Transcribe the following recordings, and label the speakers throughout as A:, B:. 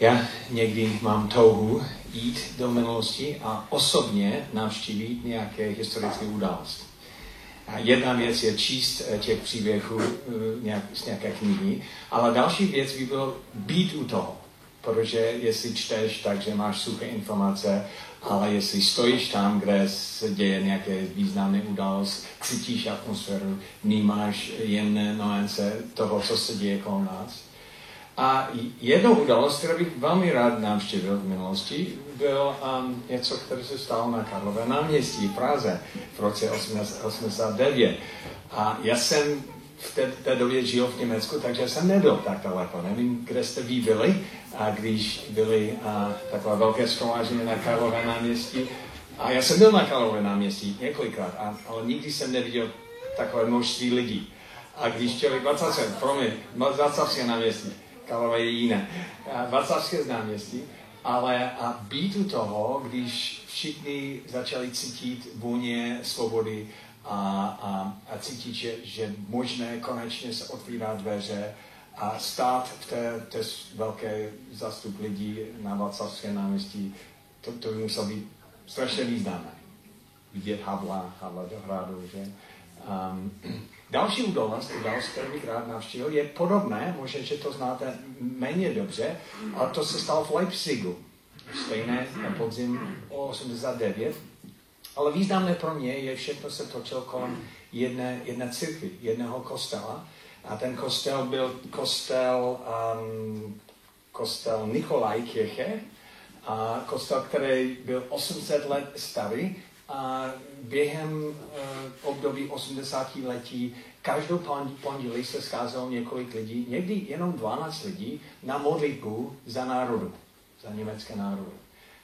A: Já někdy mám touhu jít do minulosti a osobně navštívit nějaké historické události. A jedna věc je číst eh, těch příběhů eh, z nějaké knihy, ale další věc by bylo být u toho. Protože jestli čteš, takže máš suché informace, ale jestli stojíš tam, kde se děje nějaké významné událost, cítíš atmosféru, vnímáš jen nuance toho, co se děje kolem nás. A jednou událost, kterou bych velmi rád navštívil v minulosti, byl um, něco, které se stalo na Karlové náměstí v Praze v roce 1989. A já jsem v té, té době žil v Německu, takže jsem nebyl tak daleko. Nevím, kde jste vy byli, a když byly a, takové velké schromáždění na Karlové náměstí. A já jsem byl na Karlové náměstí několikrát, a, ale nikdy jsem neviděl takové množství lidí. A když člověk 20, promiň, 20 náměstí, Karlové je jiné, 20 náměstí, ale a být u toho, když všichni začali cítit vůně svobody a, a, a cítit, že, že možné konečně se otvírá dveře a stát v té, té velké zastup lidí na Václavské náměstí, to, to by muselo být strašně významné. Vidět Havla, Havla do hradu, že? Um, další událost, událost, kterou rád navštívil, je podobné, možná, že to znáte méně dobře, ale to se stalo v Leipzigu. Stejné na podzim 89. Ale významné pro mě je, všechno se točilo kolem jedné, jedné církvy, jedného kostela. A ten kostel byl kostel, um, kostel Nikolaj Kirche, a kostel, který byl 800 let starý a během uh, období 80 letí každou pondělí se scházelo několik lidí, někdy jenom 12 lidí, na modlitbu za národu, za německé národy.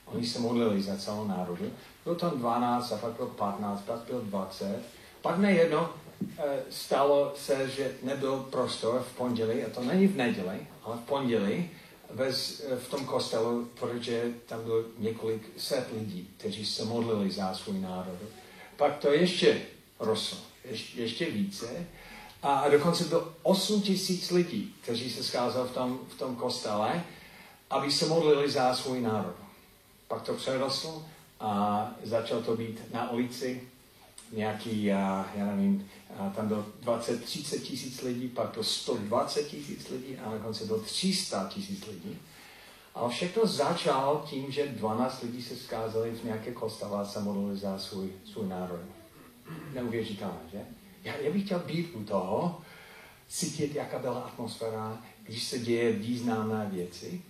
A: Oni se modlili za celou národu. Bylo tam 12, a pak bylo 15, pak bylo 20. Pak nejedno eh, stalo se, že nebyl prostor v pondělí, a to není v neděli, ale v pondělí, bez, eh, v tom kostelu, protože tam bylo několik set lidí, kteří se modlili za svůj národ. Pak to ještě rostlo, ještě, ještě více. A dokonce bylo 8 tisíc lidí, kteří se scházeli v tom, v tom kostele, aby se modlili za svůj národ. Pak to přerostlo a začal to být na ulici nějaký, já, já nevím, tam bylo 20-30 tisíc lidí, pak to 120 tisíc lidí a na konci bylo 300 tisíc lidí. Ale všechno začalo tím, že 12 lidí se skázali v nějaké kostele a se modlili za svůj, svůj národ. Neuvěřitelné, že? Já, já bych chtěl být u toho, cítit, jaká byla atmosféra, když se děje významné věci.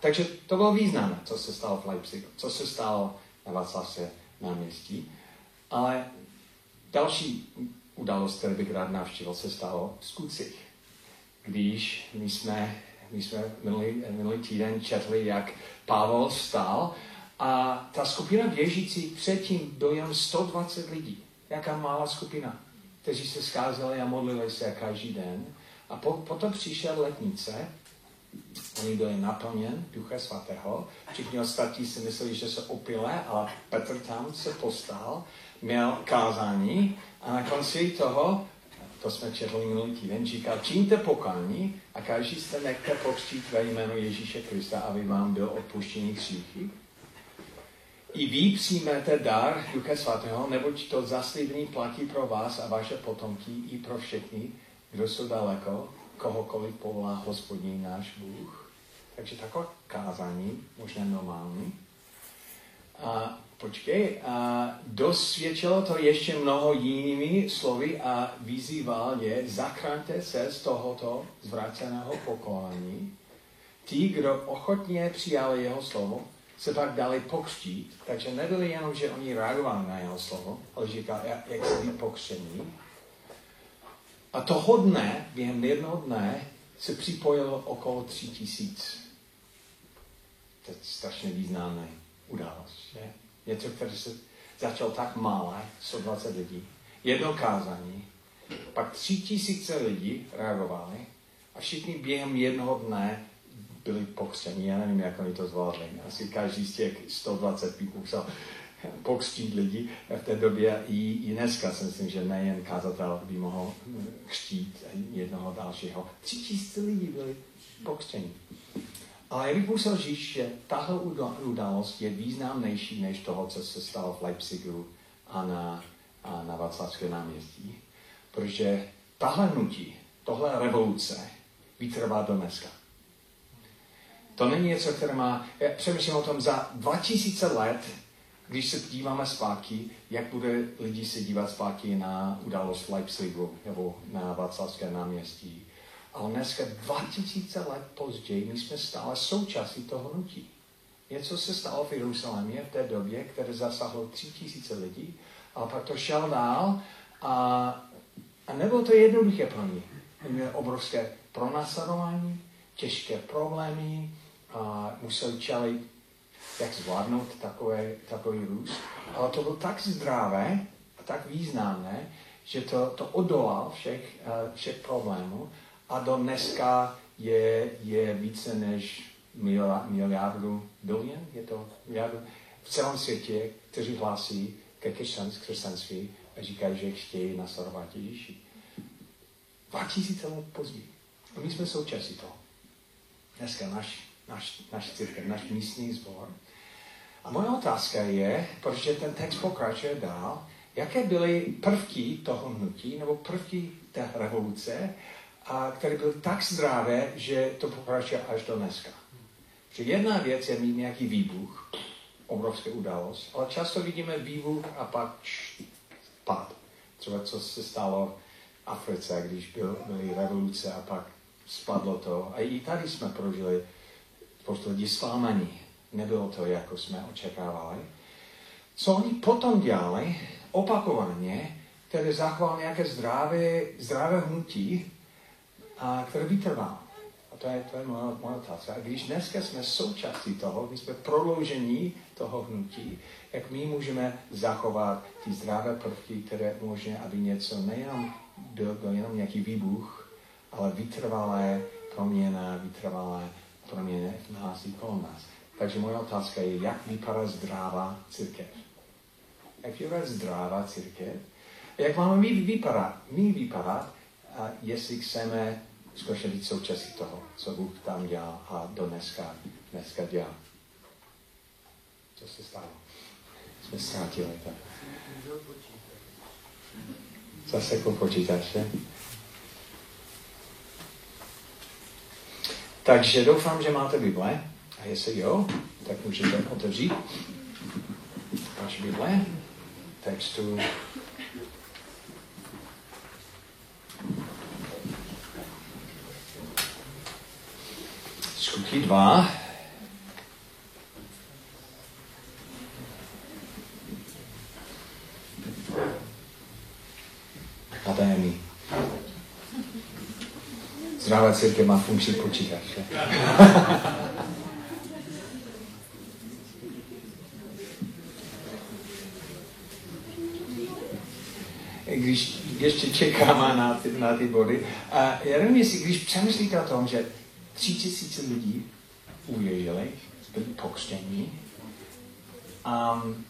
A: Takže to bylo významné, co se stalo v Leipzigu, co se stalo na Václavské náměstí. Ale další událost, kterou bych rád navštívil, se stalo v Skucích. Když my jsme, my jsme minulý, minulý týden četli, jak Pavel vstal a ta skupina běžící předtím bylo jen 120 lidí. Jaká malá skupina, kteří se scházeli a modlili se každý den. A po, potom přišel letnice Oni byli naplněn Ducha Svatého. Všichni ostatní si mysleli, že se opile, ale Petr tam se postal, měl kázání a na konci toho, to jsme četli minulý týden, říkal, čiňte pokání a každý jste nechte pokřtít ve jménu Ježíše Krista, aby vám byl odpuštěný hříchy. I vy přijmete dar Ducha Svatého, neboť to zaslíbení platí pro vás a vaše potomky i pro všechny, kdo jsou daleko, kohokoliv povolá hospodní náš Bůh. Takže takové kázání, možná normální. A počkej, a dosvědčilo to ještě mnoho jinými slovy a vyzýval je, zachraňte se z tohoto zvráceného pokolení. Ti, kdo ochotně přijali jeho slovo, se pak dali pokřtít, takže nebyli jenom, že oni reagovali na jeho slovo, ale říkal, jak se být pokřtění. A toho dne, během jednoho dne, se připojilo okolo tři tisíc. To je strašně významné událost. Že? Něco, které se začal tak malé, 120 lidí. Jedno kázání. Pak tři tisíce lidí reagovali a všichni během jednoho dne byli pokřtěni. Já nevím, jak oni to zvládli. Asi každý z těch 120 lidí musel pokřtít lidi v té době i, i dneska si myslím, že nejen kazatel by mohl křtít jednoho dalšího. Tři tisíce lidí byli pokřtěni. Ale já bych musel říct, že tahle událost je významnější než toho, co se stalo v Leipzigu a na, a na Václavské náměstí. Protože tahle hnutí, tohle revoluce vytrvá do dneska. To není něco, které má... Já přemýšlím o tom za 2000 let, když se díváme zpátky, jak bude lidi se dívat zpátky na událost v Leipzigu nebo na Václavské náměstí. Ale dneska 2000 let později my jsme stále součástí toho hnutí. Něco se stalo v Jeruzalémě v té době, které zasáhlo 3000 lidí, ale pak to šel dál a, a nebylo to jednoduché pro ně. Měli obrovské pronásledování, těžké problémy, a museli čelit, jak zvládnout takové, takový růst. Ale to bylo tak zdravé a tak významné, že to, to odolal všech, eh, všech problémů a do dneska je, je více než miliardu, bilion, je to miliardu v celém světě, kteří hlásí ke křesťanství a říkají, že chtějí nasledovat Ježíši. 2000 let později. A my jsme součástí toho. Dneska náš, náš, náš církev, náš místní sbor. A moje otázka je, protože ten text pokračuje dál, jaké byly prvky toho hnutí, nebo prvky té revoluce, a které byly tak zdravé, že to pokračuje až do dneska. Že jedna věc je mít nějaký výbuch, obrovské událost, ale často vidíme výbuch a pak pad. Třeba co se stalo v Africe, když byl, byly revoluce a pak spadlo to. A i tady jsme prožili spoustu lidí zklamaní. Nebylo to, jako jsme očekávali. Co oni potom dělali, opakovaně, které zachovali nějaké zdravé, zdravé hnutí, a které vytrvá. A to je, to je moje, moje otázka. A když dneska jsme součástí toho, my jsme prodloužení toho hnutí, jak my můžeme zachovat ty zdravé prvky, které možná, aby něco nejenom byl, byl jenom nějaký výbuch, ale vytrvalé proměna, vytrvalé proměny v nás i kolem nás. Takže moje otázka je, jak vypadá zdravá církev? Jak vypadá zdravá církev? Jak máme my vypadat? My vypadat, jestli chceme skutečně být součástí toho, co Bůh tam dělá a do dneska, dneska dělá. Co se stalo? Jsme ztratili to. Zase jako počítače. Takže doufám, že máte Bible. A jestli jo, tak můžete otevřít vaše Bible, textu Skutky 2. Akadémii. Zdravá církev má funkci počítače. když ještě čekáme na ty, na ty body. A já nevím, jestli, když přemýšlíte o tom, že tři tisíce lidí uvěřili, byli pokřtění, um,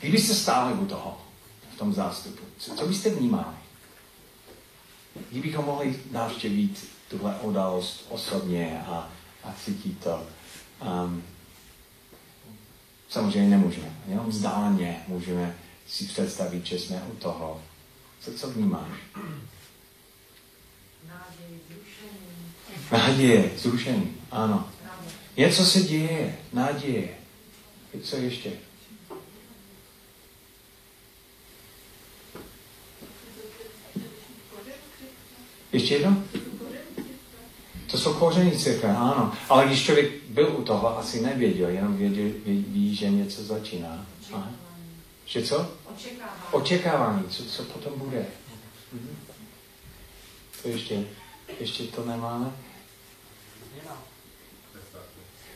A: kdybyste stáli u toho, v tom zástupu, co, co byste vnímali? Kdybychom mohli navštěvit tuhle událost osobně a, a cítit to. Um, samozřejmě nemůžeme, jenom vzdáleně můžeme si představit, že jsme u toho. Co, co vnímáš? Naděje, zrušení, ano. Něco se děje, naděje. Co ještě? Ještě jedno? To jsou koření církve, ano. Ale když člověk byl u toho, asi nevěděl, jenom věděl, ví, ví že něco začíná. Aha. Že co?
B: Očekávání.
A: Očekávání, co, co potom bude. Mhm. To ještě, ještě to nemáme.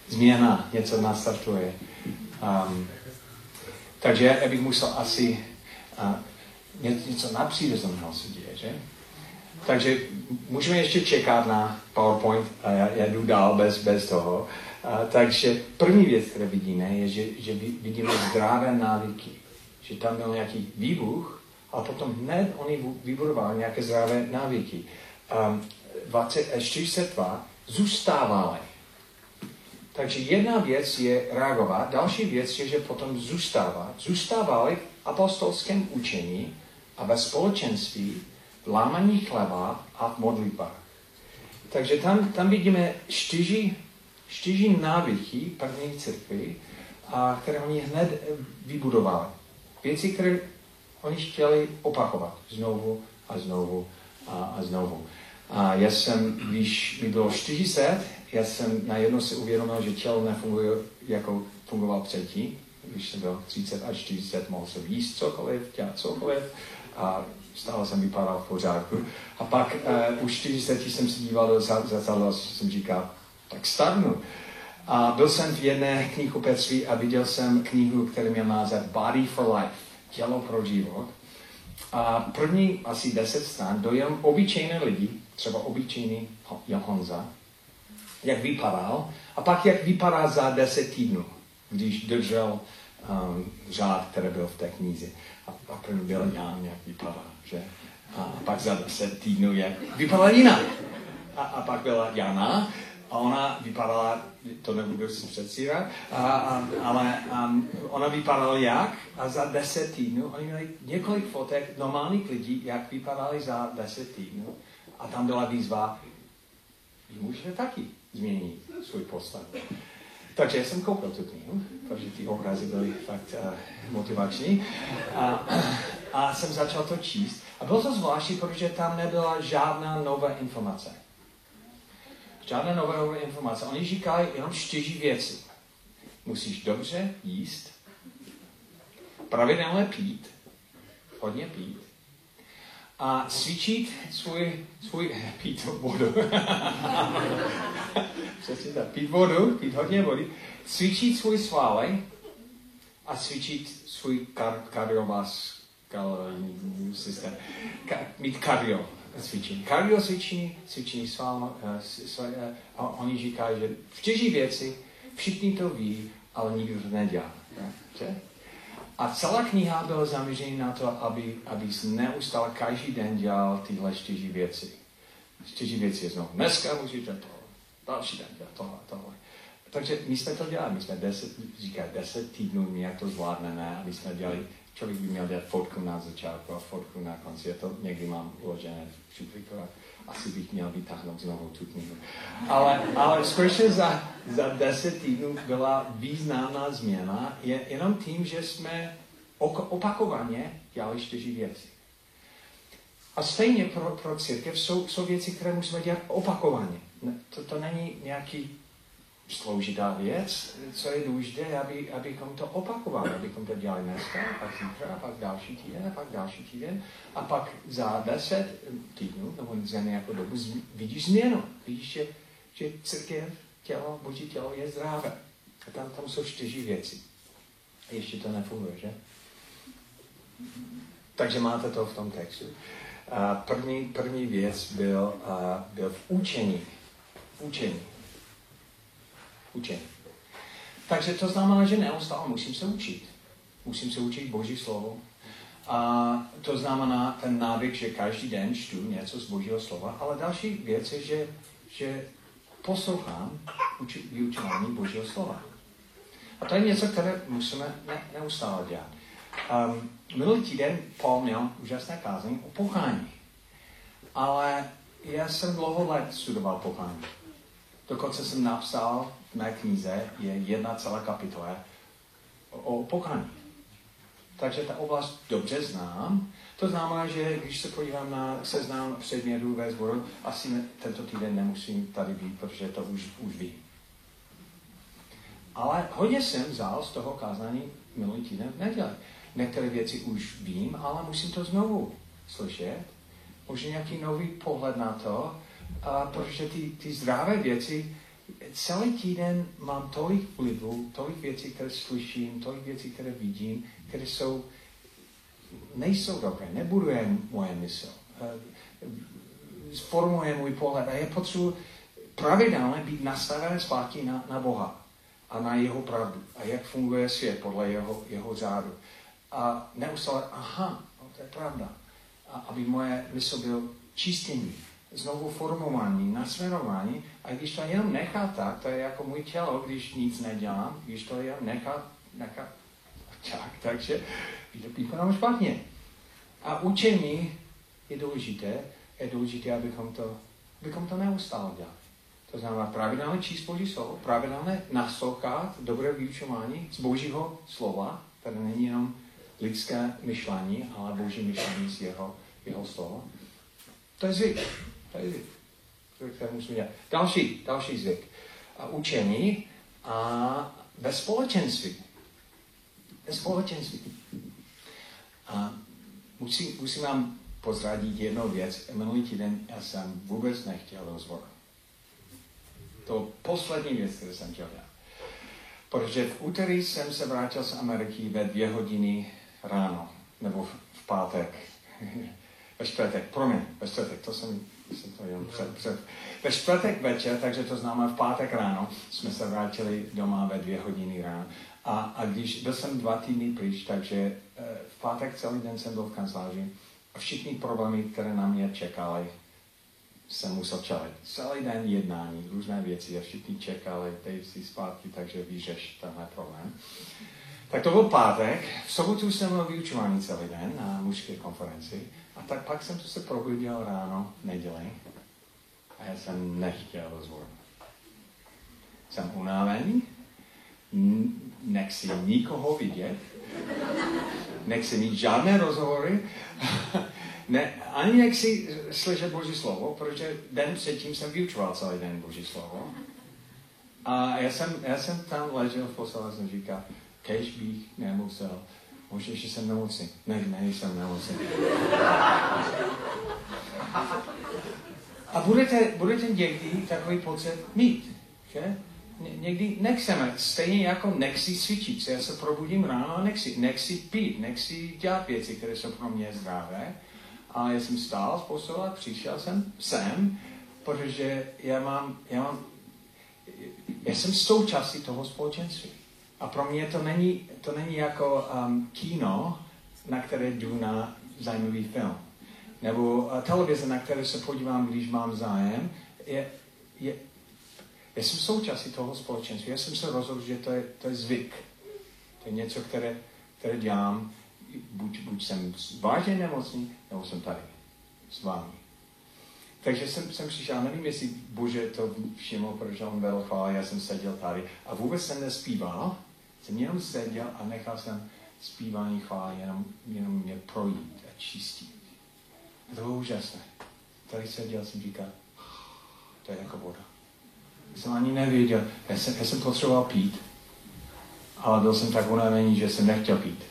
A: Změna, něco nastartuje. Um, takže já bych musel asi uh, něco napřírozeného se děje, že? Takže můžeme ještě čekat na PowerPoint a já, já jdu dál bez, bez toho. Uh, takže první věc, kterou vidíme, je, že, že vidíme zdravé návyky. Že tam byl nějaký výbuch a potom hned oni vybudovali nějaké zdravé návyky. Um, 20, 42 zůstávali. Takže jedna věc je reagovat, další věc je, že potom zůstávat. Zůstávali v apostolském učení a ve společenství, v lámaní chleba a v modlitbách. Takže tam, tam vidíme čtyři, čtyři návyky první církvy, a které oni hned vybudovali. Věci, které oni chtěli opakovat znovu a znovu a, a znovu. A já jsem, když mi bylo 40, já jsem najednou si uvědomil, že tělo nefunguje, jako fungoval předtím. Když jsem byl 30 až 40, mohl jsem jíst cokoliv, dělat cokoliv a stále jsem vypadal v pořádku. A pak uh, už 40 jsem se díval do zrcadla a jsem říkal, tak starnu. A byl jsem v jedné knihkupectví a viděl jsem knihu, která měla název Body for Life, tělo pro život. A první asi deset stran dojel obyčejné lidi, třeba obyčejný Honza, jak vypadal, a pak jak vypadá za deset týdnů, když držel um, řád, který byl v té knize. A, a první byl Jan, jak vypadá, že? A pak za deset týdnů, jak vypadala jinak. A, a pak byla Jana, a ona vypadala, to nebudu si předstírat, a, a, ale um, ona vypadala jak a za deset týdnů, oni měli několik fotek normálních lidí, jak vypadali za deset týdnů a tam byla výzva, vy můžete taky změnit svůj postav. Takže jsem koupil tu knihu, protože ty obrazy byly fakt uh, motivační. A, a jsem začal to číst. A bylo to zvláštní, protože tam nebyla žádná nová informace. Žádná nová informace. Oni říkají jenom čtyři věci. Musíš dobře jíst, pravidelně pít, hodně pít, a cvičit svůj, svůj pít vodu. Přesně tak. Pít vodu, pít hodně vody, cvičit svůj svaly a cvičit svůj kar, kardiovaskulární systém. Ka, mít kardio cvičení. Kardio cvičení, cvičení sval, uh, uh, a oni říkají, že čtyři věci, všichni to ví, ale nikdo to nedělá. Ne? A celá kniha byla zaměřena na to, aby, aby neustále každý den dělal tyhle čtyři věci. Čtyři věci je znovu. Dneska musíte to, další den dělat tohle, tohle. Takže my jsme to dělali, my jsme deset, říkají, deset týdnů nějak to zvládneme, aby jsme dělali, člověk by měl dělat fotku na začátku a fotku na konci, já to někdy mám uložené v šuplíku asi bych měl vytáhnout znovu tu knihu. Ale, ale skutečně za, za deset týdnů byla významná změna je jenom tím, že jsme opakovaně dělali čtyři věci. A stejně pro, pro církev jsou, jsou věci, které musíme dělat opakovaně. To, to není nějaký složitá věc, co je důležité, aby, abychom to opakovali, abychom to dělali dneska, pak zítra, pak další týden, a pak další týden, a pak za deset týdnů, nebo za nějakou dobu, vidíš změnu. Vidíš, že, že církev, tělo, boží tělo je zdravé. A tam, tam jsou čtyři věci. Ještě to nefunguje, že? Takže máte to v tom textu. A první, první věc byl, a byl v učení. V učení učení. Takže to znamená, že neustále musím se učit. Musím se učit Boží slovo. A to znamená ten návyk, že každý den čtu něco z Božího slova, ale další věc je, že, že poslouchám vyučování Božího slova. A to je něco, které musíme ne, neustále dělat. Um, minulý týden Paul měl úžasné kázání o pochání. Ale já jsem dlouho let studoval pochání. Dokonce jsem napsal mé knize je jedna celá kapitola o pokání. Takže ta oblast dobře znám. To znamená, že když se podívám na seznam předmětů ve sboru, asi tento týden nemusím tady být, protože to už, už vím. Ale hodně jsem vzal z toho kázání minulý týden v neděli. Některé věci už vím, ale musím to znovu slyšet. Možná nějaký nový pohled na to, a protože ty, ty zdravé věci celý týden mám tolik vlivů, tolik věcí, které slyším, tolik věcí, které vidím, které jsou, nejsou dobré, nebuduje moje mysl. Formuje můj pohled a je potřebuji pravidelně být nastaven zpátky na, na Boha a na jeho pravdu a jak funguje svět podle jeho, jeho řádu. A neustále, aha, no, to je pravda. A aby moje mysl byl čistění znovu formování, nasměrování. A když to jenom nechá tak, to je jako můj tělo, když nic nedělám, když to jenom nechá, nechá tak, takže vypadám špatně. A učení je důležité, je důležité, abychom to, abychom to neustále dělali. To znamená pravidelně číst Boží slovo, pravidelně naslouchat dobré vyučování z Božího slova, které není jenom lidské myšlení, ale Boží myšlení z jeho, jeho slova. To je zvyk. Musíme dělat. Další, další zvyk. A učení a ve společenství. Ve společenství. A musím, musím vám pozradit jednu věc. Minulý týden já jsem vůbec nechtěl rozhovor. To poslední věc, kterou jsem chtěl dělat. Protože v úterý jsem se vrátil z Ameriky ve dvě hodiny ráno, nebo v pátek. ve čtvrtek, promiň, ve čtvrtek, to jsem, jsem to jenom před, před. Ve čtvrtek večer, takže to znamená v pátek ráno, jsme se vrátili doma ve dvě hodiny ráno. A, a když byl jsem dva týdny pryč, takže eh, v pátek celý den jsem byl v kanceláři a všichni problémy, které na mě čekaly, jsem musel čelit. Celý den jednání, různé věci a všichni čekali, dej si zpátky, takže vyřeš tenhle problém. Tak to byl pátek. V sobotu jsem měl vyučování celý den na mužské konferenci. A tak pak jsem se probudil ráno neděli a já jsem nechtěl rozhovor. Jsem unavený, nechci nikoho vidět, nechci mít žádné rozhovory, ne, ani nechci slyšet Boží slovo, protože den předtím jsem vyučoval celý den Boží slovo. A já jsem, já jsem tam ležel v posteli a jsem říkal, kež bych nemusel, možná, že jsem nemocný. Ne, nejsem nemocný. A budete, budete někdy takový pocit mít, že? někdy nechceme, stejně jako nechci cvičit, já se probudím ráno a nechci, nechci pít, nechci dělat věci, které jsou pro mě zdravé. A já jsem stál z postele, přišel jsem sem, protože já mám, já mám, já jsem součástí toho společenství. A pro mě to není, to není jako um, kino, na které jdu na zajímavý film. Nebo uh, televize, na které se podívám, když mám zájem. Je, je, já jsem součástí toho společenství. Já jsem se rozhodl, že to je, to je zvyk. To je něco, které, které dělám. Buď, buď jsem vážně nemocný, nebo jsem tady s vámi. Takže jsem, jsem přišel, nevím, jestli Bože to všiml, protože on vedl chvále, já jsem seděl tady a vůbec jsem nespíval, jsem jenom seděl a nechal jsem zpívání chvály jenom, jenom mě projít a čistit. A to bylo úžasné. Tady seděl jsem říkal, to je jako voda. Jsem ani nevěděl. Já jsem, já jsem potřeboval pít, ale byl jsem tak unavený, že jsem nechtěl pít.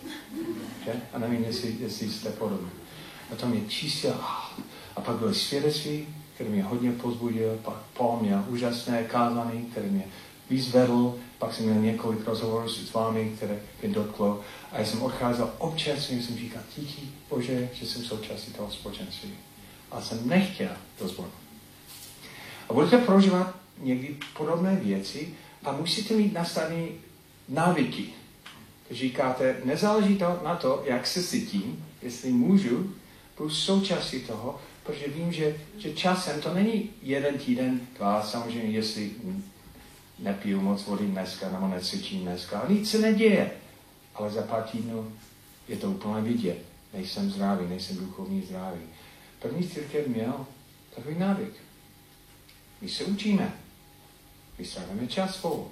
A: Že? A nevím, jestli, jestli jste podobný. A to mě čistil. A pak byly svědectví, který mě hodně pozbudil. Pak Paul měl úžasné kázání, který mě vyzvedl. Pak jsem měl několik rozhovorů s vámi, které mě dotklo. A já jsem odcházel občas, jsem říkal, tichý, Bože, že jsem součástí toho společenství. A jsem nechtěl to zboru. A budete prožívat někdy podobné věci a musíte mít nastavené návyky. Říkáte, nezáleží to na to, jak se cítím, jestli můžu, budu součástí toho, protože vím, že, že časem to není jeden týden, dva, samozřejmě, jestli nepiju moc vody dneska nebo necvičím dneska, ale nic se neděje. Ale za pár týdnů je to úplně vidět. Nejsem zdravý, nejsem duchovní zdravý. První církev měl takový návyk. My se učíme. My strávíme čas spolu.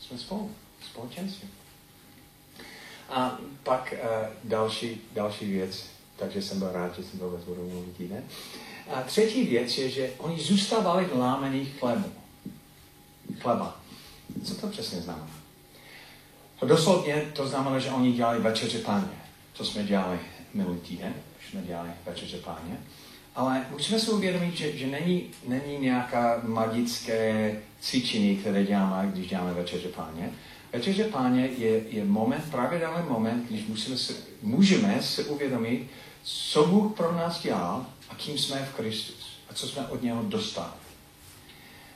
A: Jsme spolu, společenství. A pak uh, další, další věc, takže jsem byl rád, že jsem byl ve zboru. A třetí věc je, že oni zůstávali v lámených chlebů. Chleba. Co to přesně znamená? Doslovně to znamená, že oni dělali večeře páně. To jsme dělali minulý týden, jsme dělali večeře páně. Ale musíme si uvědomit, že, že není, není nějaká magické cvičení, které děláme, když děláme večeře páně. Večeře páně je, je moment, pravidelný moment, když musíme se, můžeme se uvědomit, co Bůh pro nás dělal a kým jsme v Kristus a co jsme od něho dostali.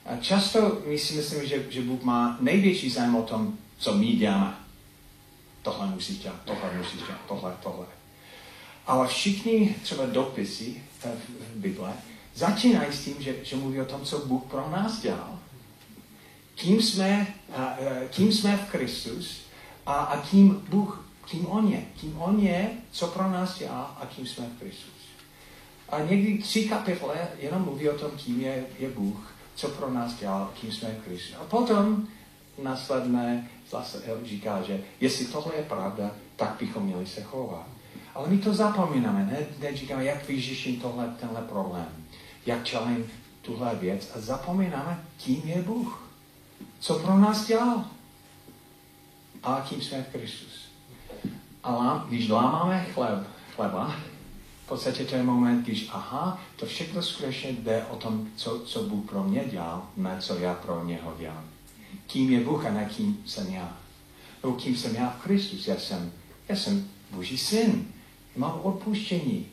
A: A často my si myslíme, že, že Bůh má největší zájem o tom, co my děláme. Tohle musíš dělat, tohle musíš dělat, tohle, tohle. Ale všichni třeba dopisy v Bible začínají s tím, že, že mluví o tom, co Bůh pro nás dělal, kým jsme, kým jsme v Kristus a, a kým Bůh, kým On je. Kým On je, co pro nás dělá a kým jsme v Kristus. A někdy tři kapitole jenom mluví o tom, kým je, je Bůh, co pro nás dělá, kým jsme Kristus. A potom následné zase říká, že jestli tohle je pravda, tak bychom měli se chovat. Ale my to zapomínáme, ne, neříkáme, jak vyřeším tohle, tenhle problém, jak čelím tuhle věc a zapomínáme, kým je Bůh, co pro nás dělal a kým jsme Kristus. A když lámáme chleb, chleba, podstatě to je moment, když aha, to všechno skutečně jde o tom, co, co Bůh pro mě dělal, ne co já pro něho dělám. Kým je Bůh a ne kým jsem já. Nebo kým jsem já v Kristus. Já jsem, já jsem Boží syn. Mám odpuštění.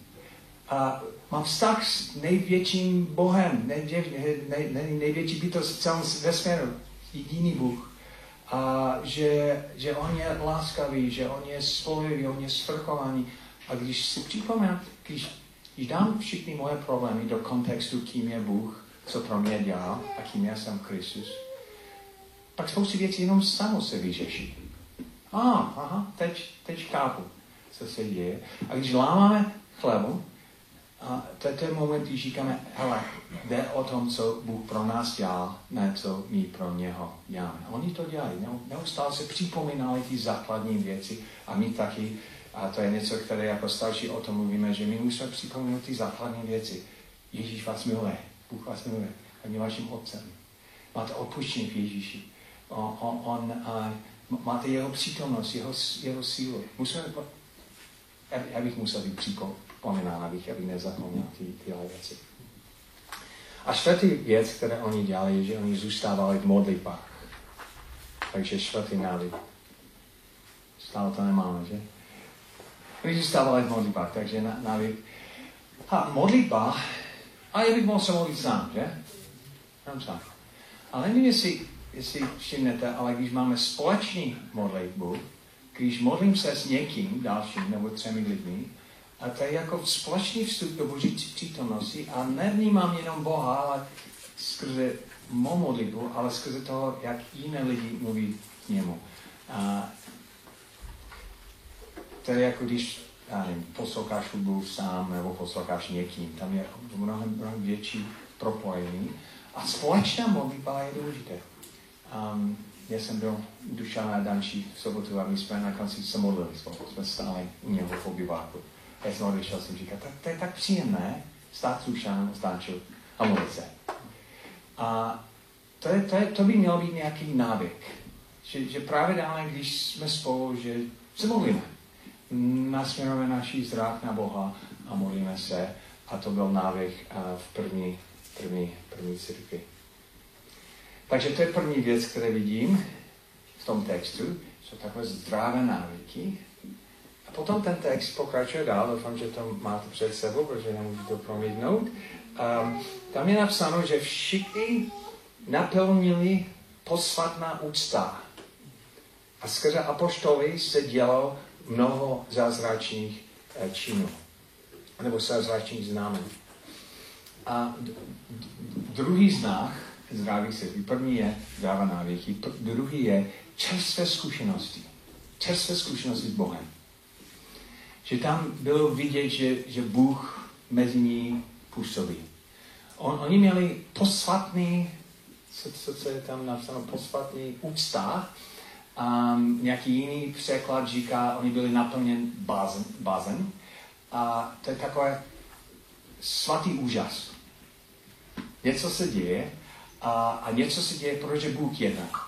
A: A mám vztah s největším Bohem, nej, nej, nej, největší bytost v celém vesmíru, jediný Bůh. A že, že on je láskavý, že on je spolehlivý, on je svrchovaný. A když si připomínám, když, když dám všechny moje problémy do kontextu, kým je Bůh, co pro mě dělá a kým já jsem Kristus, pak spoustu věcí jenom samo se vyřeší. A, ah, aha, teď, teď chápu, co se děje. A když lámáme chlebu, a to, je moment, když říkáme, hele, jde o tom, co Bůh pro nás dělá, ne co my pro něho děláme. Oni to dělají, neustále se připomínali ty základní věci a my taky, a to je něco, které jako starší o tom mluvíme, že my musíme připomínat ty základní věci. Ježíš vás miluje, Bůh vás miluje, a je vaším otcem. Máte odpuštění v Ježíši. On, on, on a, máte jeho přítomnost, jeho, jeho sílu. Musíme, já bych musel být připomínán, abych, abych nezapomněl ty, tyhle věci. A čtvrtý věc, které oni dělali, je, že oni zůstávali v modlitbách. Takže čtvrtý návyk. Stále to nemáme, že? Oni zůstávali v modlitbách, takže návyk. A modlitba, a já bych mohl se modlit sám, že? Sám sám. Ale nevím, jestli jestli všimnete, ale když máme společný modlitbu, když modlím se s někým dalším nebo třemi lidmi, a to je jako společný vstup do Boží přítomnosti a nevnímám jenom Boha, ale skrze mou modlitbu, ale skrze toho, jak jiné lidi mluví k němu. A to je jako když já nevím, posloucháš hudbu sám nebo posloucháš někým. Tam je mnohem, mnohem větší propojení. A společná modlitba je důležitá. Um, já jsem byl Dušan a Dančí v sobotu a my jsme na konci se modlili spolu. Jsme stáli u něho v obyváku. Já jsem odešel, jsem říkal, tak, to je tak příjemné stát s Dušanem, s Dančou a modlit se. A to, je, to, je, to by mělo být nějaký návyk. Že, že právě dále, když jsme spolu, že se modlíme. Nasměrujeme naší zrak na Boha a modlíme se. A to byl návyk v první, první, první církvi. Takže to je první věc, které vidím v tom textu. Jsou takové zdravé návyky. A potom ten text pokračuje dál. Doufám, že to máte před sebou, protože nemůžu to promítnout. Tam je napsáno, že všichni naplnili posvatná úcta. A skrze apoštoly se dělo mnoho zázračných eh, činů. Nebo zázračných znamen. A druhý znak zdraví světí. První je zdravá návěky, druhý je čerstvé zkušenosti. Čerstvé zkušenosti s Bohem. Že tam bylo vidět, že, že Bůh mezi ní působí. On, oni měli posvatný, co, co, co je tam napsáno, posvatný úcta. Um, nějaký jiný překlad říká, oni byli naplněn bázen, bázen. A to je takové svatý úžas. Něco se děje a, a něco se děje, protože Bůh jedná.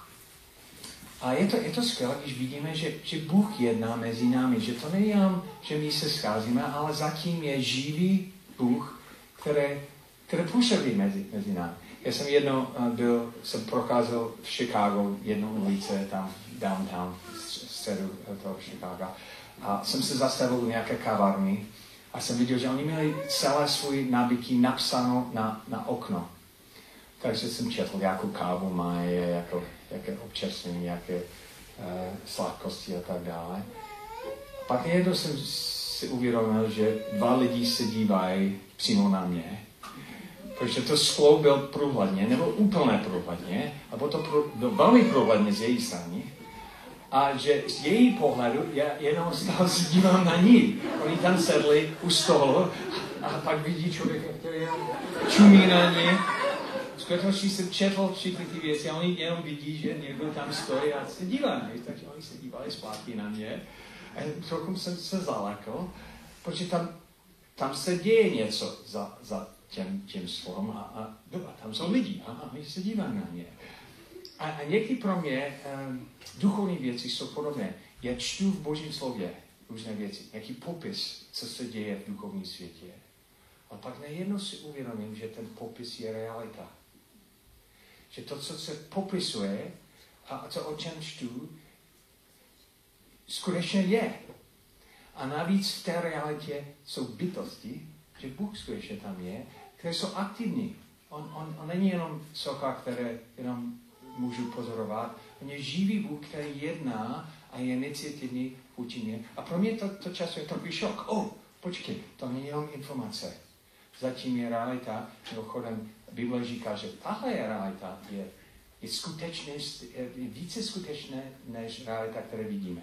A: A je to, je to skvělé, když vidíme, že, že Bůh jedná mezi námi, že to není jenom, že my se scházíme, ale zatím je živý Bůh, který, který působí mezi, mezi námi. Já jsem jednou byl, jsem procházel v Chicago, jednou ulice tam downtown, středu toho Chicago, a jsem se zastavil u nějaké kavárny a jsem viděl, že oni měli celé svůj nábytky napsáno na, na okno. Takže jsem četl, jakou kávu mají, jako, jaké občerstvení, jaké uh, sladkosti a tak dále. Pak jednou jsem si uvědomil, že dva lidi se dívají přímo na mě. protože to skloubil průhledně, nebo úplně průhledně, a bylo to prů, no, velmi průhledně z její strany, a že z její pohledu já jenom stále se dívám na ní. Oni tam sedli u stolu a pak vidí člověka, který čumí na ní. V skutečnosti jsem četl všechny ty věci a oni jenom vidí, že někdo tam stojí a se dívá na ně. Takže oni se dívali zpátky na mě. A trochu jsem se zalekl, protože tam, tam se děje něco za, za těm, těm slovem a, a, a tam jsou lidi a, a my se díváme na ně. A, a někdy pro mě um, duchovní věci jsou podobné. Já čtu v Božím slově různé věci, nějaký popis, co se děje v duchovním světě. A pak najednou si uvědomím, že ten popis je realita. Že to, co se popisuje a to, o čem čtu, skutečně je. A navíc v té realitě jsou bytosti, že Bůh skutečně tam je, které jsou aktivní. On, on, on není jenom socha, které jenom můžu pozorovat. On je živý Bůh, který jedná a je iniciativní vůči mě. A pro mě to, to často je takový šok. O, oh, počkej, to není jenom informace. Zatím je realita, mimochodem Bible říká, že tahle je realita je, je, skutečně, je více skutečné než realita, které vidíme.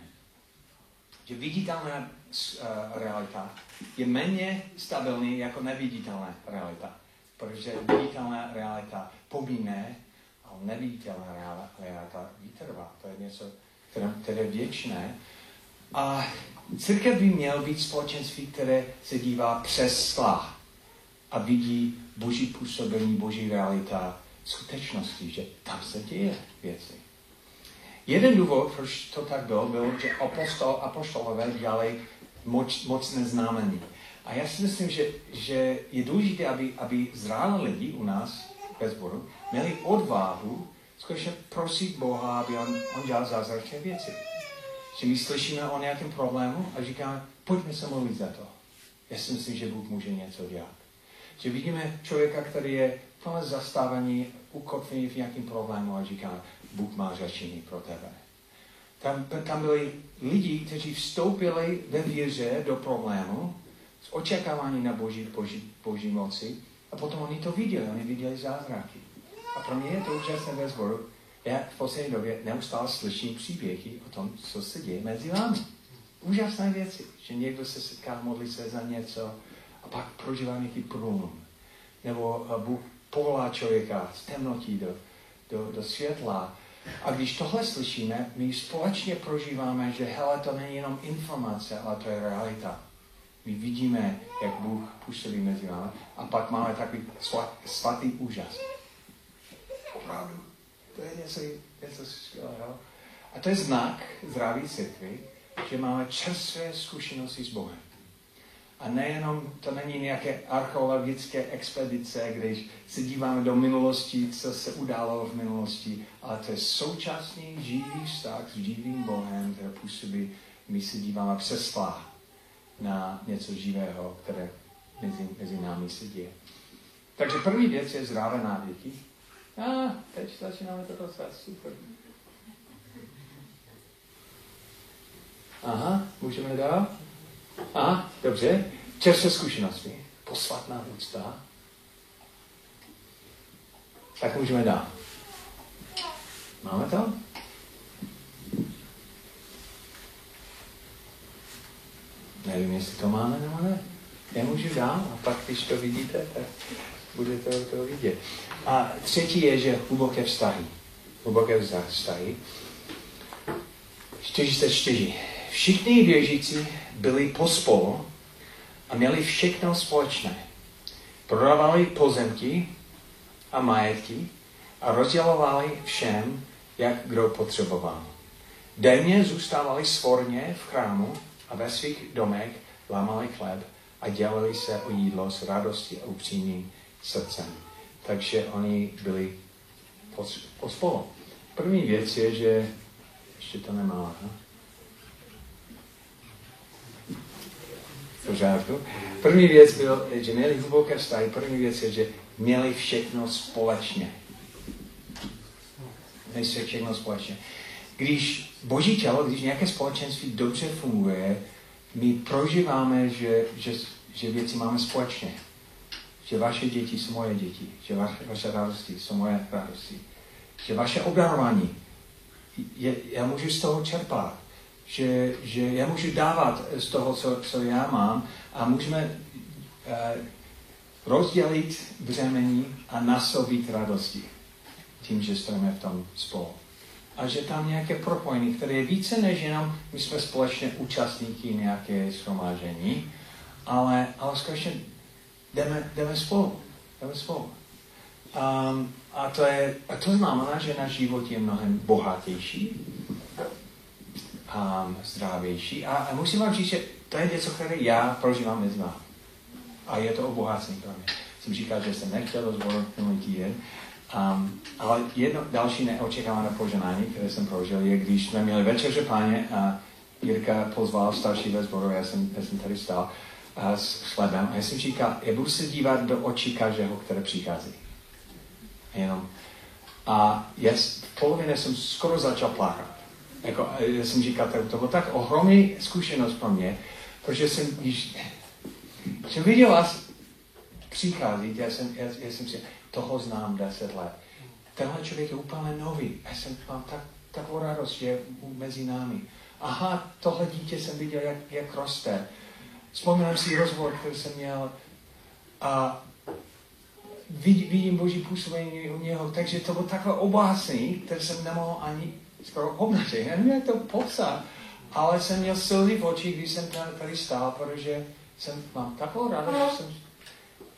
A: Že viditelná uh, realita je méně stabilní jako neviditelná realita. Protože viditelná realita pomíne ale neviditelná realita vytrvá. To je něco, které, které je věčné. A církev by měl být společenství, které se dívá přes skla a vidí boží působení, boží realita skutečnosti, že tam se děje věci. Jeden důvod, proč to tak bylo, byl, že apostol, apostolové dělali moc, mocné znamení. A já si myslím, že, že je důležité, aby, aby zráli lidi u nás ve sboru, měli odvahu skutečně prosit Boha, aby on, on dělal zázračné věci. Že my slyšíme o nějakém problému a říkáme, pojďme se modlit za to. Já si myslím, že Bůh může něco dělat. Že vidíme člověka, který je plně zastavený, ukotvený v nějakém problému a říká, Bůh má řešení pro tebe. Tam, tam byli lidi, kteří vstoupili ve víře do problému s očekávání na boží, boží, boží moci a potom oni to viděli, oni viděli zázraky. A pro mě je to úžasné ve sboru. Já v poslední době neustále slyším příběhy o tom, co se děje mezi vámi. Úžasné věci, že někdo se setká, modlí se za něco a pak prožívá nějaký průlom. Nebo eh, Bůh povolá člověka z temnotí do, do, do světla. A když tohle slyšíme, my společně prožíváme, že hele, to není jenom informace, ale to je realita. My vidíme, jak Bůh působí mezi námi a pak máme takový svatý úžas. Opravdu. To je něco, něco skvělého. A to je znak zdraví církvy, že máme čerstvé zkušenosti s Bohem. A nejenom, to není nějaké archeologické expedice, když se díváme do minulosti, co se událo v minulosti, ale to je současný živý vztah s živým Bohem, který působí, my se díváme přes na něco živého, které mezi, mezi námi se děje. Takže první věc je zdravé návyky. A teď začínáme to dostat, super. Aha, můžeme dál? Aha, dobře. Čerstvé zkušenosti. Posvatná úcta. Tak můžeme dál. Máme to? Nevím, jestli to máme nebo ne. Nemůžu dál a pak, když to vidíte, tak budete to vidět. A třetí je, že hluboké vztahy. Hluboké vztahy. 44. Všichni věřící byli pospolu a měli všechno společné. Prodávali pozemky a majetky a rozdělovali všem, jak kdo potřeboval. Denně zůstávali svorně v chrámu a ve svých domech lámali chleb a dělali se o jídlo s radostí a upřímným srdcem. Takže oni byli pospolu. První věc je, že ještě to nemá. Ha? pořádku. První věc byl, že měli hluboké vztahy. První věc je, že měli všechno společně. Měli všechno společně. Když boží tělo, když nějaké společenství dobře funguje, my prožíváme, že, že, že věci máme společně. Že vaše děti jsou moje děti, že vaše, vaše radosti jsou moje radosti, že vaše obdarování, je, já můžu z toho čerpat, že, že já můžu dávat z toho, co, co já mám a můžeme uh, rozdělit břemení a nasobit radosti tím, že stojíme v tom spolu. A že tam nějaké propojení, které je více než jenom my jsme společně účastníky nějaké shromážení, ale, ale skutečně jdeme, jdeme spolu. Jdeme spolu. Um, a, to je, a to znamená, že náš život je mnohem bohatější, um, zdravější. A, a musím vám říct, že to je něco, které já prožívám mezi vámi. A je to obohacení pro mě. Jsem říkal, že jsem nechtěl do zboru minulý týden, um, ale jedno další neočekávané poženání, které jsem prožil, je, když jsme měli večeře páně a Jirka pozval starší ve sboru, já jsem, já jsem tady stál a s chlebem a já jsem říkal, já budu se dívat do očí každého, které přichází. Jenom. A já v polovině jsem skoro začal plakat. Jako, já jsem říkal, to, bylo tak ohromný zkušenost pro mě, protože jsem již jsem viděl vás přichází, já jsem, já, já jsem si, toho znám deset let. Tenhle člověk je úplně nový. Já jsem, mám tak, takovou radost, že je mezi námi. Aha, tohle dítě jsem viděl, jak, jak roste. Vzpomínám si rozhovor, který jsem měl a vidím, vidím Boží působení u něho, takže to bylo takové obohacení, které jsem nemohl ani skoro obnažit. Já nevím, jak to popsat, ale jsem měl slzy v očích, když jsem tady stál, protože jsem, mám takovou radost, že jsem,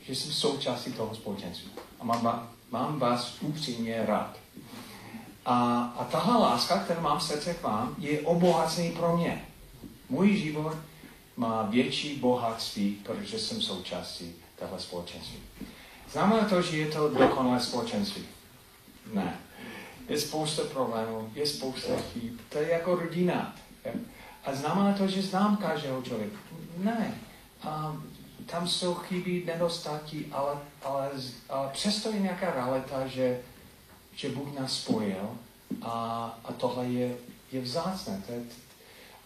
A: že jsem součástí toho společenství. A mám, mám vás upřímně rád. A, a tahle láska, kterou mám v srdce k vám, je obohacení pro mě. Můj život má větší bohatství, protože jsem součástí tohle společenství. Znamená to, že je to dokonalé společenství? Ne. Je spousta problémů, je spousta chyb. To je jako rodina. A znamená to, že znám každého člověka? Ne. A tam jsou chyby, nedostatky, ale, ale, ale přesto je nějaká realita, že, že Bůh nás spojil a, a tohle je, je vzácné. To je,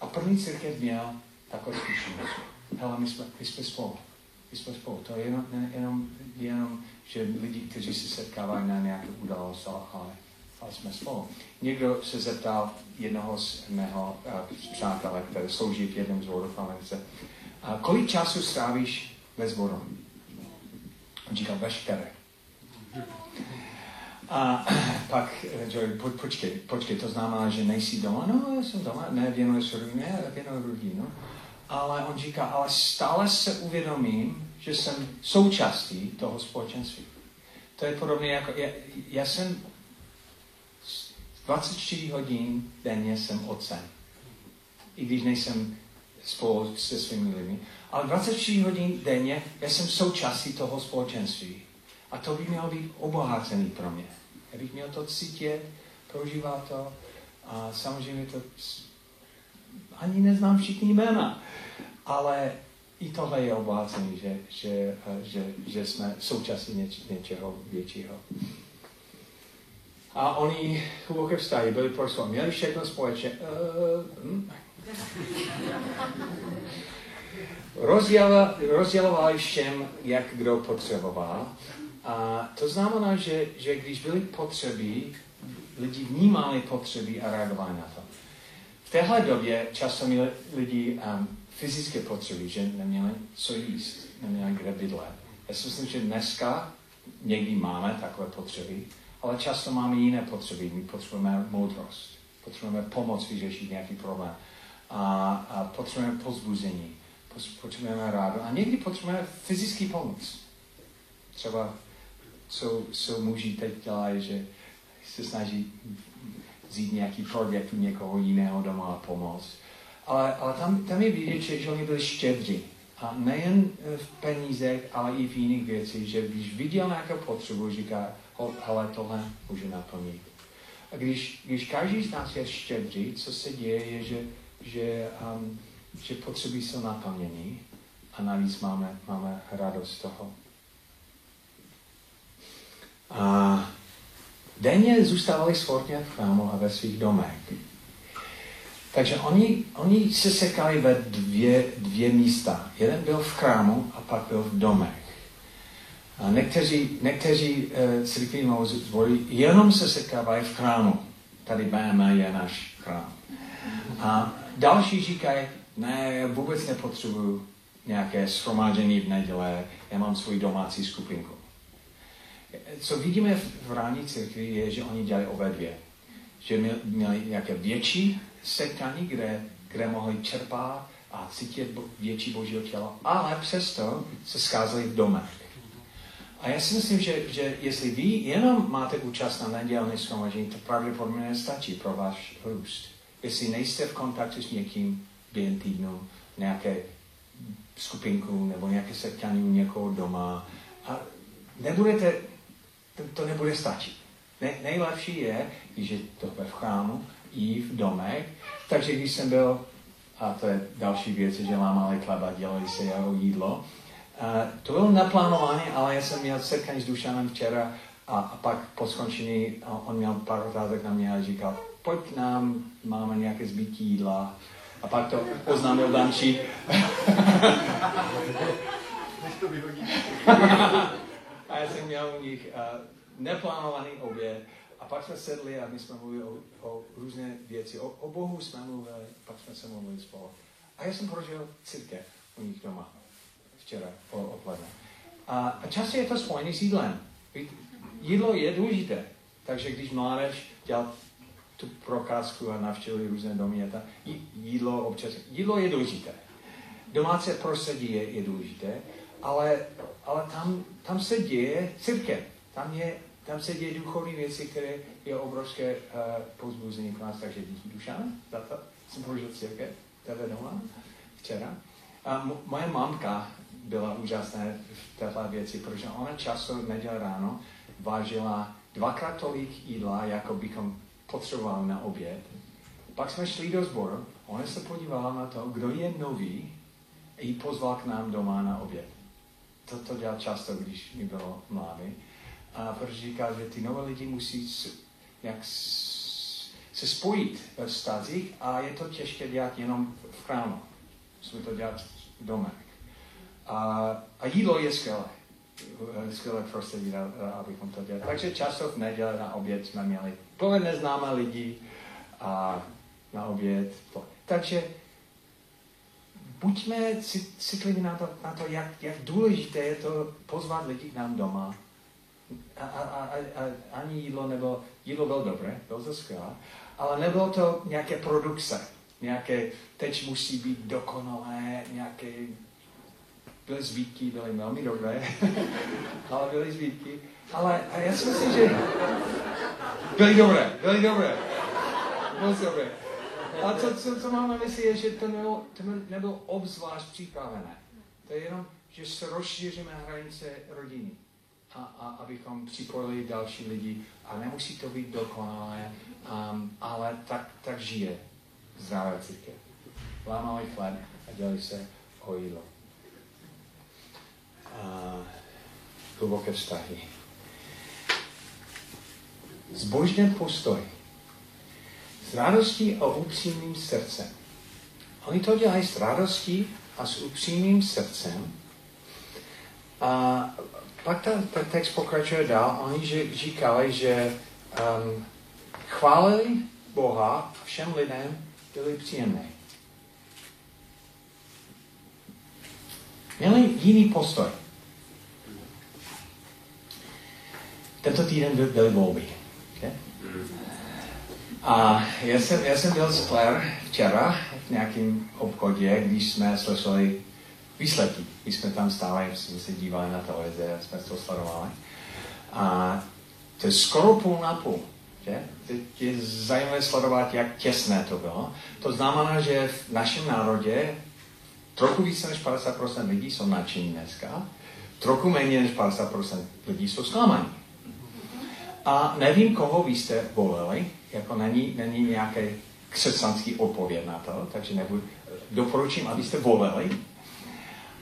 A: a první církev měl takovou zkušenost. Hele, my jsme, my jsme spolu. My jsme spolu. To je jenom, jenom, jenom že lidi, kteří se setkávají na nějaké událost, ale, ale jsme spolu. Někdo se zeptal jednoho z mého uh, přátelé, který slouží v jednom zvodu v Americe, a kolik času strávíš ve zboru? On říkal, veškeré. A pak Joey, po, počkej, počkej, to znamená, že nejsi doma? No, já jsem doma, ne, věnuji se rodině, ne, věnuji rodinu. Ale on říká, ale stále se uvědomím, že jsem součástí toho společenství. To je podobné jako, já, já jsem 24 hodin denně jsem otcem. I když nejsem spolu se svými lidmi. Ale 24 hodin denně já jsem součástí toho společenství. A to by mělo být obohacený pro mě. Já bych měl to cítit, prožívat to. A samozřejmě to ani neznám všichni jména. Ale i tohle je obohacený, že, že, že, že jsme součástí něč, něčeho většího. A oni hluboké vztahy byli prostě, měli všechno společně. Uh, hm, rozdělovali všem, jak kdo potřeboval. A to znamená, že, že když byly potřeby, lidi vnímali potřeby a reagovali na to. Téhle době často měli lidi um, fyzické potřeby, že neměli co jíst, neměli kde bydlet. Já si myslím, že dneska někdy máme takové potřeby, ale často máme jiné potřeby. My potřebujeme moudrost, potřebujeme pomoc vyřešit nějaký problém a, a potřebujeme pozbuzení, potřebujeme rádu a někdy potřebujeme fyzický pomoc. Třeba, co, co muži teď dělají, že se snaží vzít nějaký projekt u někoho jiného doma a pomoct. Ale, ale tam, tam je vidět, že, oni byli štědří. A nejen v penízech, ale i v jiných věcích, že když viděl nějakou potřebu, říká, hele, tohle může naplnit. A když, když každý z nás je štědrý, co se děje, je, že že, um, že potřeby jsou naplněny a navíc máme, máme radost z toho. A denně zůstávali svorně v chrámu a ve svých domech. Takže oni, oni se sekali ve dvě, dvě místa. Jeden byl v chrámu a pak byl v domech. A někteří, někteří uh, církví zvolí jenom se setkávají v chrámu. Tady BM je náš chrám. A další říkají, ne, vůbec nepotřebuju nějaké shromáždění v neděle, já mám svůj domácí skupinku. Co vidíme v rání církvi je, že oni dělají obě dvě. Že měli nějaké větší setkání, kde, kde mohli čerpat a cítit větší božího těla, ale přesto se scházeli v domech. A já si myslím, že, že jestli vy jenom máte účast na nedělné shromaždění, to pravděpodobně nestačí pro váš růst. Jestli nejste v kontaktu s někým během týdnu, nějaké skupinku nebo nějaké setkání u někoho doma a nebudete, to, to nebude stačit. Ne, nejlepší je, když je to v chrámu, i v domech. Takže když jsem byl, a to je další věc, že lámali chleba, dělali se jako jídlo, a to bylo naplánované, ale já jsem měl setkání s Dušanem včera a, a pak po skončení on měl pár otázek na mě a říkal, pojď nám, máme nějaké zbytí jídla. A pak to oznámil Danči. a já jsem měl u nich uh, neplánovaný oběd. A pak jsme sedli a my jsme mluvili o, o různé věci. O, o Bohu jsme mluvili, pak jsme se mluvili spolu. A já jsem prožil církev u nich doma včera odpoledne. A, a často je to spojené s jídlem. Jídlo je důležité. Takže když mládež dělá tu prokázku a navštěvili různé domy a ta, jídlo občas, jídlo je důležité. Domácí prostředí je, je důležité, ale, ale tam, tam se děje církev. Tam, je, tam se děje duchovní věci, které je obrovské uh, pozbuzení pro nás. Takže díky dušám za to jsem prožil církev tebe doma včera. A moje mamka byla úžasná v této věci, protože ona často neděl ráno vážila dvakrát tolik jídla, jako bychom potřebovali na oběd. Pak jsme šli do sboru, ona se podívala na to, kdo je nový, a ji pozval k nám doma na oběd. To, to dělal často, když mi bylo mladý. A protože říká, že ty nové lidi musí jak se spojit ve vztazích a je to těžké dělat jenom v chrámu. Musíme to dělat domech. A, a jídlo je skvělé. Skvělé prostředí, abychom to dělali. Takže často v neděli na oběd jsme měli plné neznámé lidi a na oběd. Takže buďme citliví na to, na to jak, jak důležité je to pozvat lidi k nám doma. A, a, a, a ani jídlo nebo jídlo bylo dobré, bylo to skvělé, ale nebylo to nějaké produkce, nějaké, teď musí být dokonalé, nějaké, byly zbytky, byly velmi dobré, ale byly zbytky. Ale já si myslím, že byly dobré, byly dobré, moc dobré. A co, co, co mám na mysli je, že to nebylo, to nebylo obzvlášť připravené. To je jenom, že se rozšíříme hranice rodiny. A, a abychom připojili další lidi. A nemusí to být dokonalé, um, ale tak, tak žije zdravé církev. Lámali chleb a dělali se o jídlo. A hluboké vztahy. Zbožné postoj s radostí a upřímným srdcem. Oni to dělají s radostí a s upřímným srdcem. A pak ten, text pokračuje dál. Oni říkali, že um, chválili Boha a všem lidem byli příjemné. Měli jiný postoj. Tento týden byly volby. A já jsem, já jsem byl s Claire včera v nějakém obchodě, když jsme slyšeli výsledky. My jsme tam stále, jsme se dívali na televizi a jsme to sledovali. A to je skoro půl na půl. Že? Teď je zajímavé sledovat, jak těsné to bylo. To znamená, že v našem národě trochu více než 50% lidí jsou nadšení dneska, trochu méně než 50% lidí jsou zklamaní. A nevím, koho vy jste volili, jako není, není nějaký křesťanský to, takže nebudu, doporučím, abyste volili,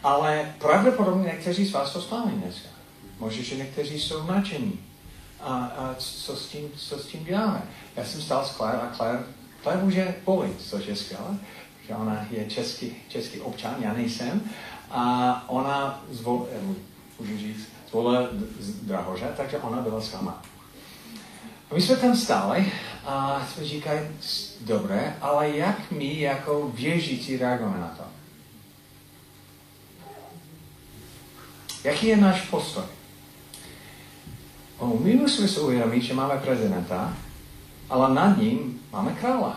A: ale pravděpodobně někteří z vás to zklamají dneska. Možná, že někteří jsou nadšení. A, a co, s tím, co s tím děláme? Já jsem stál s Claire a Claire, Claire může volit, což je skvělé, že ona je český, český občan, já nejsem. A ona zvol, eh, můžu říct, tohle drahoře, takže ona byla sama. A my jsme tam stáli a jsme říkali, dobré, ale jak my jako věřící reagujeme na to? Jaký je náš postoj? O, my musíme si uvědomit, že máme prezidenta, ale nad ním máme krále.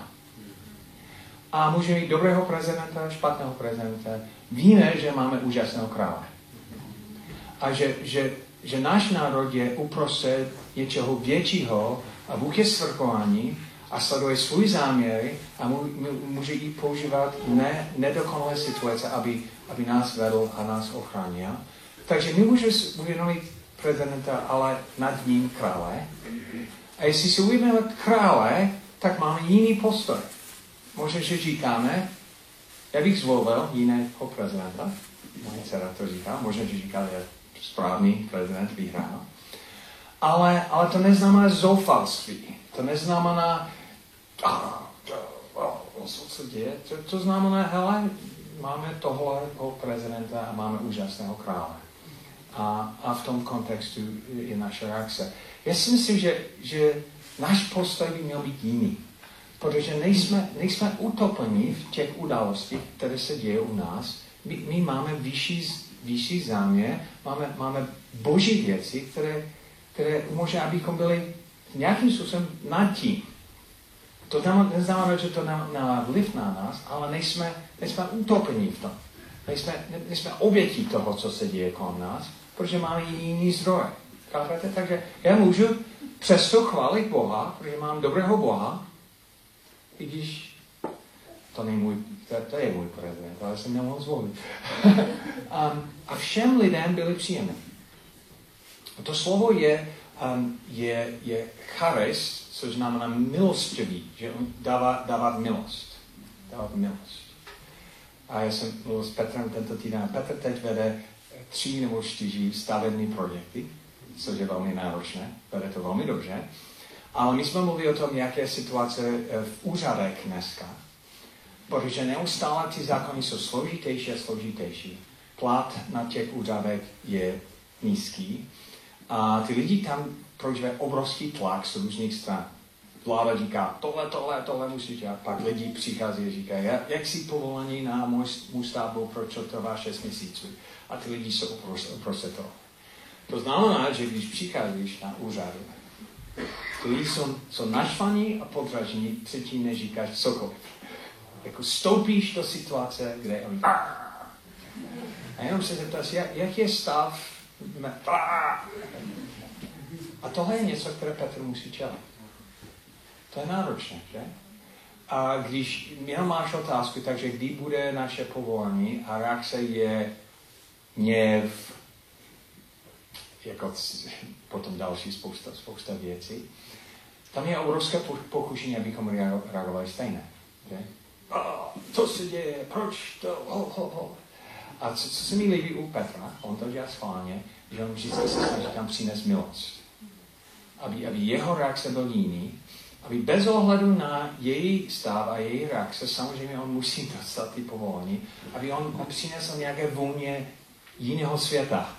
A: A můžeme mít dobrého prezidenta, špatného prezidenta. Víme, že máme úžasného krále. A že, že, že náš národ je uprostřed něčeho většího a Bůh je svrchovaný a sleduje svůj záměr a může i používat ne, nedokonalé situace, aby, aby nás vedl a nás ochránil. Takže my můžeme uvědomit prezidenta, ale nad ním krále. A jestli si uvědomíme krále, tak máme jiný postoj. Možná, že říkáme, já bych zvolil jiného prezidenta. Moje dcera to říká. Možná, že říká, že správný prezident vyhrál. Ale, ale to neznamená zoufalství. To neznamená, co se děje. To, to znamená, hele, máme tohle prezidenta a máme úžasného krále. A, a v tom kontextu je naše reakce. Já si myslím, že, že náš postoj by měl být jiný. Protože nejsme, nejsme utopeni v těch událostech, které se dějí u nás. My, my máme vyšší, vyšší záměr, máme, máme boží věci, které, které umožňují, abychom byli nějakým způsobem nad tím. To neznamená, že to nemá vliv na nás, ale nejsme, nejsme utopení v tom. Nejsme, nejsme obětí toho, co se děje kolem nás, protože máme jiný zdroj. Chápete? Takže já můžu přesto chválit Boha, protože mám dobrého Boha, i když to, není můj, to, to je můj prezident, ale jsem nemohl zvolit. um, a všem lidem byli příjemní. A to slovo je, um, je, je charis, což znamená milostivý, že on dává, dává milost. Dává milost. A já jsem mluvil s Petrem tento týden. Petr teď vede tři nebo čtyři stavební projekty, což je velmi náročné, vede to velmi dobře. Ale my jsme mluvili o tom, jaké situace eh, v úřadech dneska. Protože neustále ty zákony jsou složitější a složitější. Plat na těch úřadech je nízký. A ty lidi tam prožívají obrovský tlak z různých stran. Vláda říká, tohle, tohle, tohle musíš dělat. Pak lidi přichází a říkají, jak si povolení na můj, můj stavbu, proč to trvá 6 měsíců. A ty lidi jsou uprostřed toho. To znamená, že když přicházíš na úřadu, ty lidi jsou, jsou naštvaní a podražení předtím, než říkáš cokoliv. Jako stoupíš do situace, kde oni... A jenom se zeptáš, jak, jak je stav? A tohle je něco, které Petr musí čelit. To je náročné, že? A když jenom máš otázku, takže kdy bude naše povolání a reakce je hněv, jako potom další spousta, spousta věcí, tam je obrovské pokušení, abychom reagovali stejné. Že? co se děje, proč to, oh, oh, oh. A co, co se mi líbí u Petra, on to dělá schválně, že on vždycky se snaží tam přinést milost. Aby, aby jeho reakce byl jiný, aby bez ohledu na její stav a její reakce, samozřejmě on musí dostat ty povolení, aby on, přinesl nějaké vůně jiného světa,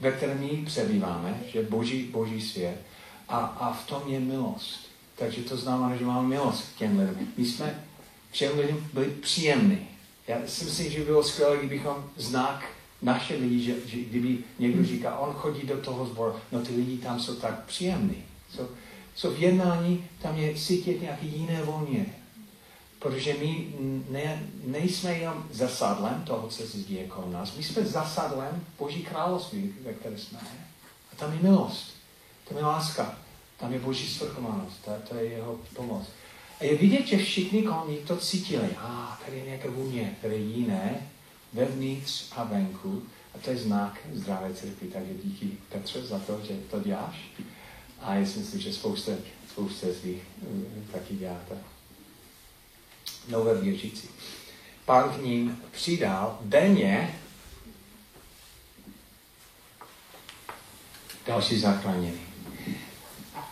A: ve kterém my přebýváme, že boží, boží svět. A, a v tom je milost. Takže to znamená, že máme milost k těm lidem. My jsme všem lidem byli příjemní. Já si myslím, že by bylo skvělé, kdybychom znak naše lidi, že, že kdyby někdo říká, on chodí do toho sboru, no ty lidi tam jsou tak příjemní. So, so v jednání tam je cítit nějaké jiné volně. Protože my ne, nejsme jenom zasadlem toho, co se děje kolem nás. My jsme zasadlem Boží království, ve které jsme. A tam je milost. Tam je láska. Tam je Boží svrchovanost. To, to je jeho pomoc. A je vidět, že všichni kolem to cítili. A ah, tady je nějaké vůně, které je jiné, vevnitř a venku. A to je znak zdravé církvy. Takže díky Petře za to, že to děláš. A já si myslím, že spousta, spousta z nich eh, taky děláte nové věřící. Pán k ním přidal denně další zachráněný.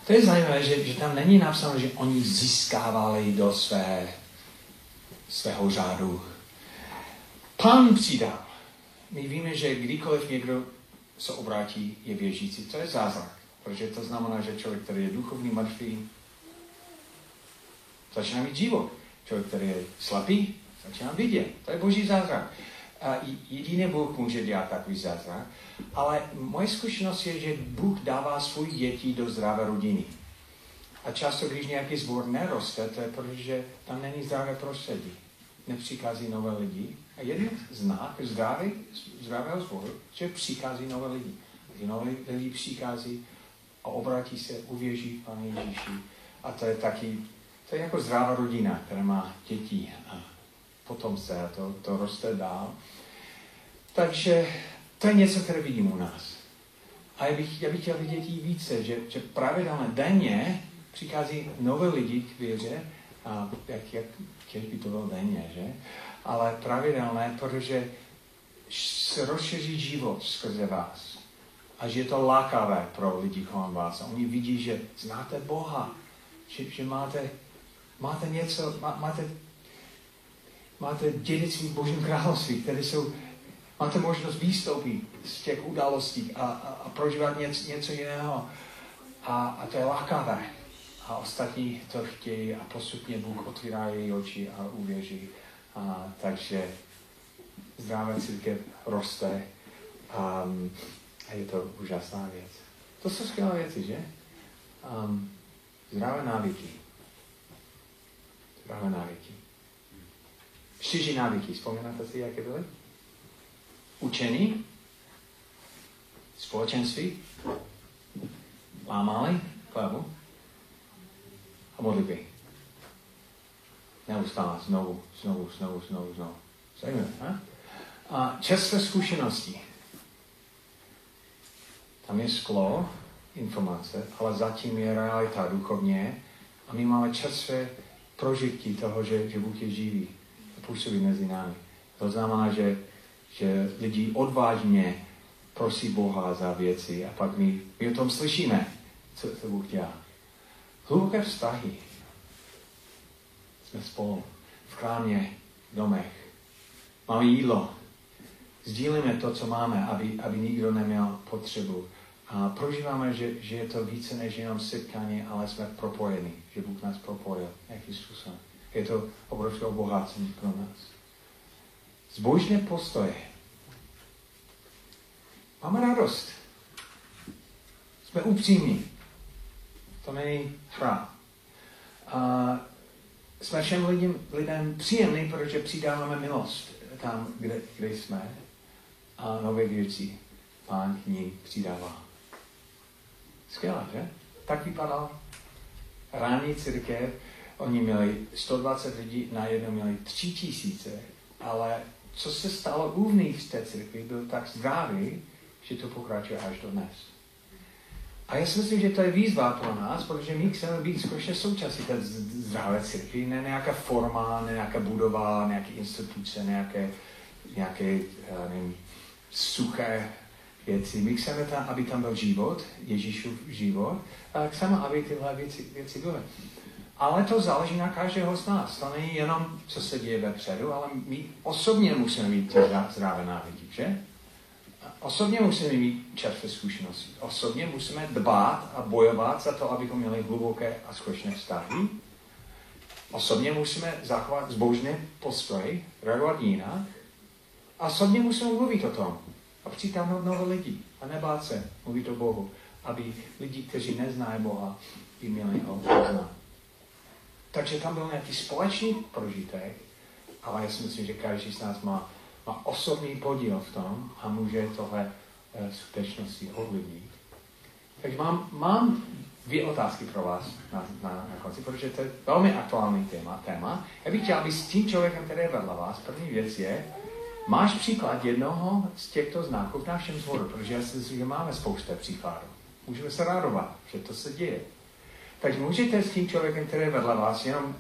A: To je zajímavé, že, že tam není napsáno, že oni získávali do své, svého řádu. Pán přidal. My víme, že kdykoliv někdo se obrátí, je věřící. To je zázrak. Protože to znamená, že člověk, který je duchovní mrtvý, začíná mít život. Člověk, který je slabý, začíná vidět. To je boží zázrak. Jediný Bůh může dělat takový zázrak. Ale moje zkušenost je, že Bůh dává svůj děti do zdravé rodiny. A často, když nějaký zbor neroste, to je protože tam není zdravé prostředí. Nepřichází nové lidi. A jeden znak zdravý, zdravého zboru, že přichází nové lidi. Ty nové lidi přichází a obrátí se, uvěří Pane Ježíši. A to je taky, to je jako zdravá rodina, která má děti a potom se to, to roste dál. Takže to je něco, které vidím u nás. A já bych, já bych chtěl vidět i více, že, že pravidelně denně přichází nové lidi k věře, a jak, jak těž by to bylo denně, že? Ale pravidelné, protože se rozšíří život skrze vás. A že je to lákavé pro lidi kolem vás. A oni vidí, že znáte Boha, že, že máte, máte něco, má, máte, máte dědictví v Božím království, které jsou, máte možnost výstoupit z těch událostí a, a, a prožívat něco, něco jiného. A, a to je lákavé a ostatní to chtějí a postupně Bůh otvírá její oči a uvěří. A, takže zdravé církev roste a, a je to úžasná věc. To jsou skvělé věci, že? Um, zdravé návyky. Zdravé návyky. Čtyři návyky. Vzpomínáte si, jaké byly? Učení, společenství, lámali chlabu, a modlitby. Neustále, znovu, znovu, znovu, znovu, znovu. Zajímavé, ne? A čerstvé zkušenosti. Tam je sklo, informace, ale zatím je realita duchovně a my máme čerstvé prožití toho, že, že Bůh je živý působí mezi námi. To znamená, že, že lidi odvážně prosí Boha za věci a pak my, my o tom slyšíme, co, co Bůh dělá. Hluboké vztahy. Jsme spolu v krámě, v domech. Máme jídlo. Sdílíme to, co máme, aby, aby nikdo neměl potřebu. A prožíváme, že, že je to více než jenom setkání, ale jsme propojeni, že Bůh nás propojil nějakým způsobem. Je to obrovské obohacení pro nás. Zbožné postoje. Máme radost. Jsme upřímní. To není hra. A jsme všem lidem, lidem příjemní, protože přidáváme milost tam, kde, kde jsme. A nové věci pán k ní přidává. Skvělé, že? Tak vypadal ranní církev. Oni měli 120 lidí, najednou měli 3000, ale co se stalo uvnitř té církvy, byl tak zdravý, že to pokračuje až do dnes. A já si myslím, že to je výzva pro nás, protože my chceme být skutečně součástí té zdravé církvy, ne nějaká forma, ne nějaká budova, nějaké instituce, nějaké, nějaké nevím, suché věci. My chceme tam, aby tam byl život, Ježíšův život, a chceme, aby tyhle věci, věci byly. Ale to záleží na každého z nás. To není jenom, co se děje vepředu, ale my osobně musíme mít ty zdravé návyky, že? Osobně musíme mít čerstvé zkušenosti. Osobně musíme dbát a bojovat za to, abychom měli hluboké a skutečné vztahy. Osobně musíme zachovat zbožný postoj, reagovat jinak. A osobně musíme mluvit o tom a přitáhnout nové lidi a nebát se mluvit o Bohu, aby lidi, kteří neznají Boha, by měli ho poznat. Takže tam byl nějaký společný prožitek, ale já si myslím, že každý z nás má má osobní podíl v tom a může tohle uh, skutečnosti ovlivnit. Takže mám, mám dvě otázky pro vás na, na, na konci, protože to je velmi aktuální téma. téma. Já bych chtěl, aby s tím člověkem, který je vedle vás, první věc je, máš příklad jednoho z těchto znaků v našem zboru, protože já si myslím, že máme spoustu příkladů. Můžeme se radovat, že to se děje. Takže můžete s tím člověkem, který je vedle vás, jenom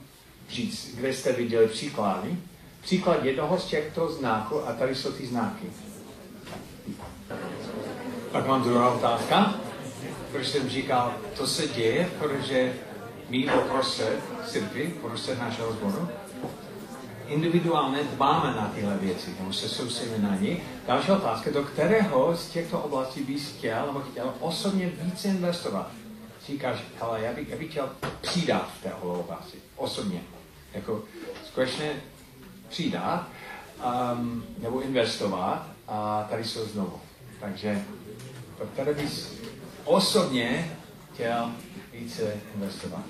A: říct, kde jste viděli příklady, příklad jednoho z těchto znaků a tady jsou ty znaky. Tak mám druhá otázka. Proč jsem říkal, to se děje, protože my uprostřed církvy, uprostřed našeho zboru, individuálně dbáme na tyhle věci, nebo se soustředíme na ně. Další otázka, do kterého z těchto oblastí bys chtěl nebo chtěl osobně více investovat? Říkáš, hele, já bych, já bych chtěl přidat v té oblasti, osobně. Jako skutečně přidat, um, nebo investovat a tady jsou znovu. Takže které bys osobně chtěl více investovat.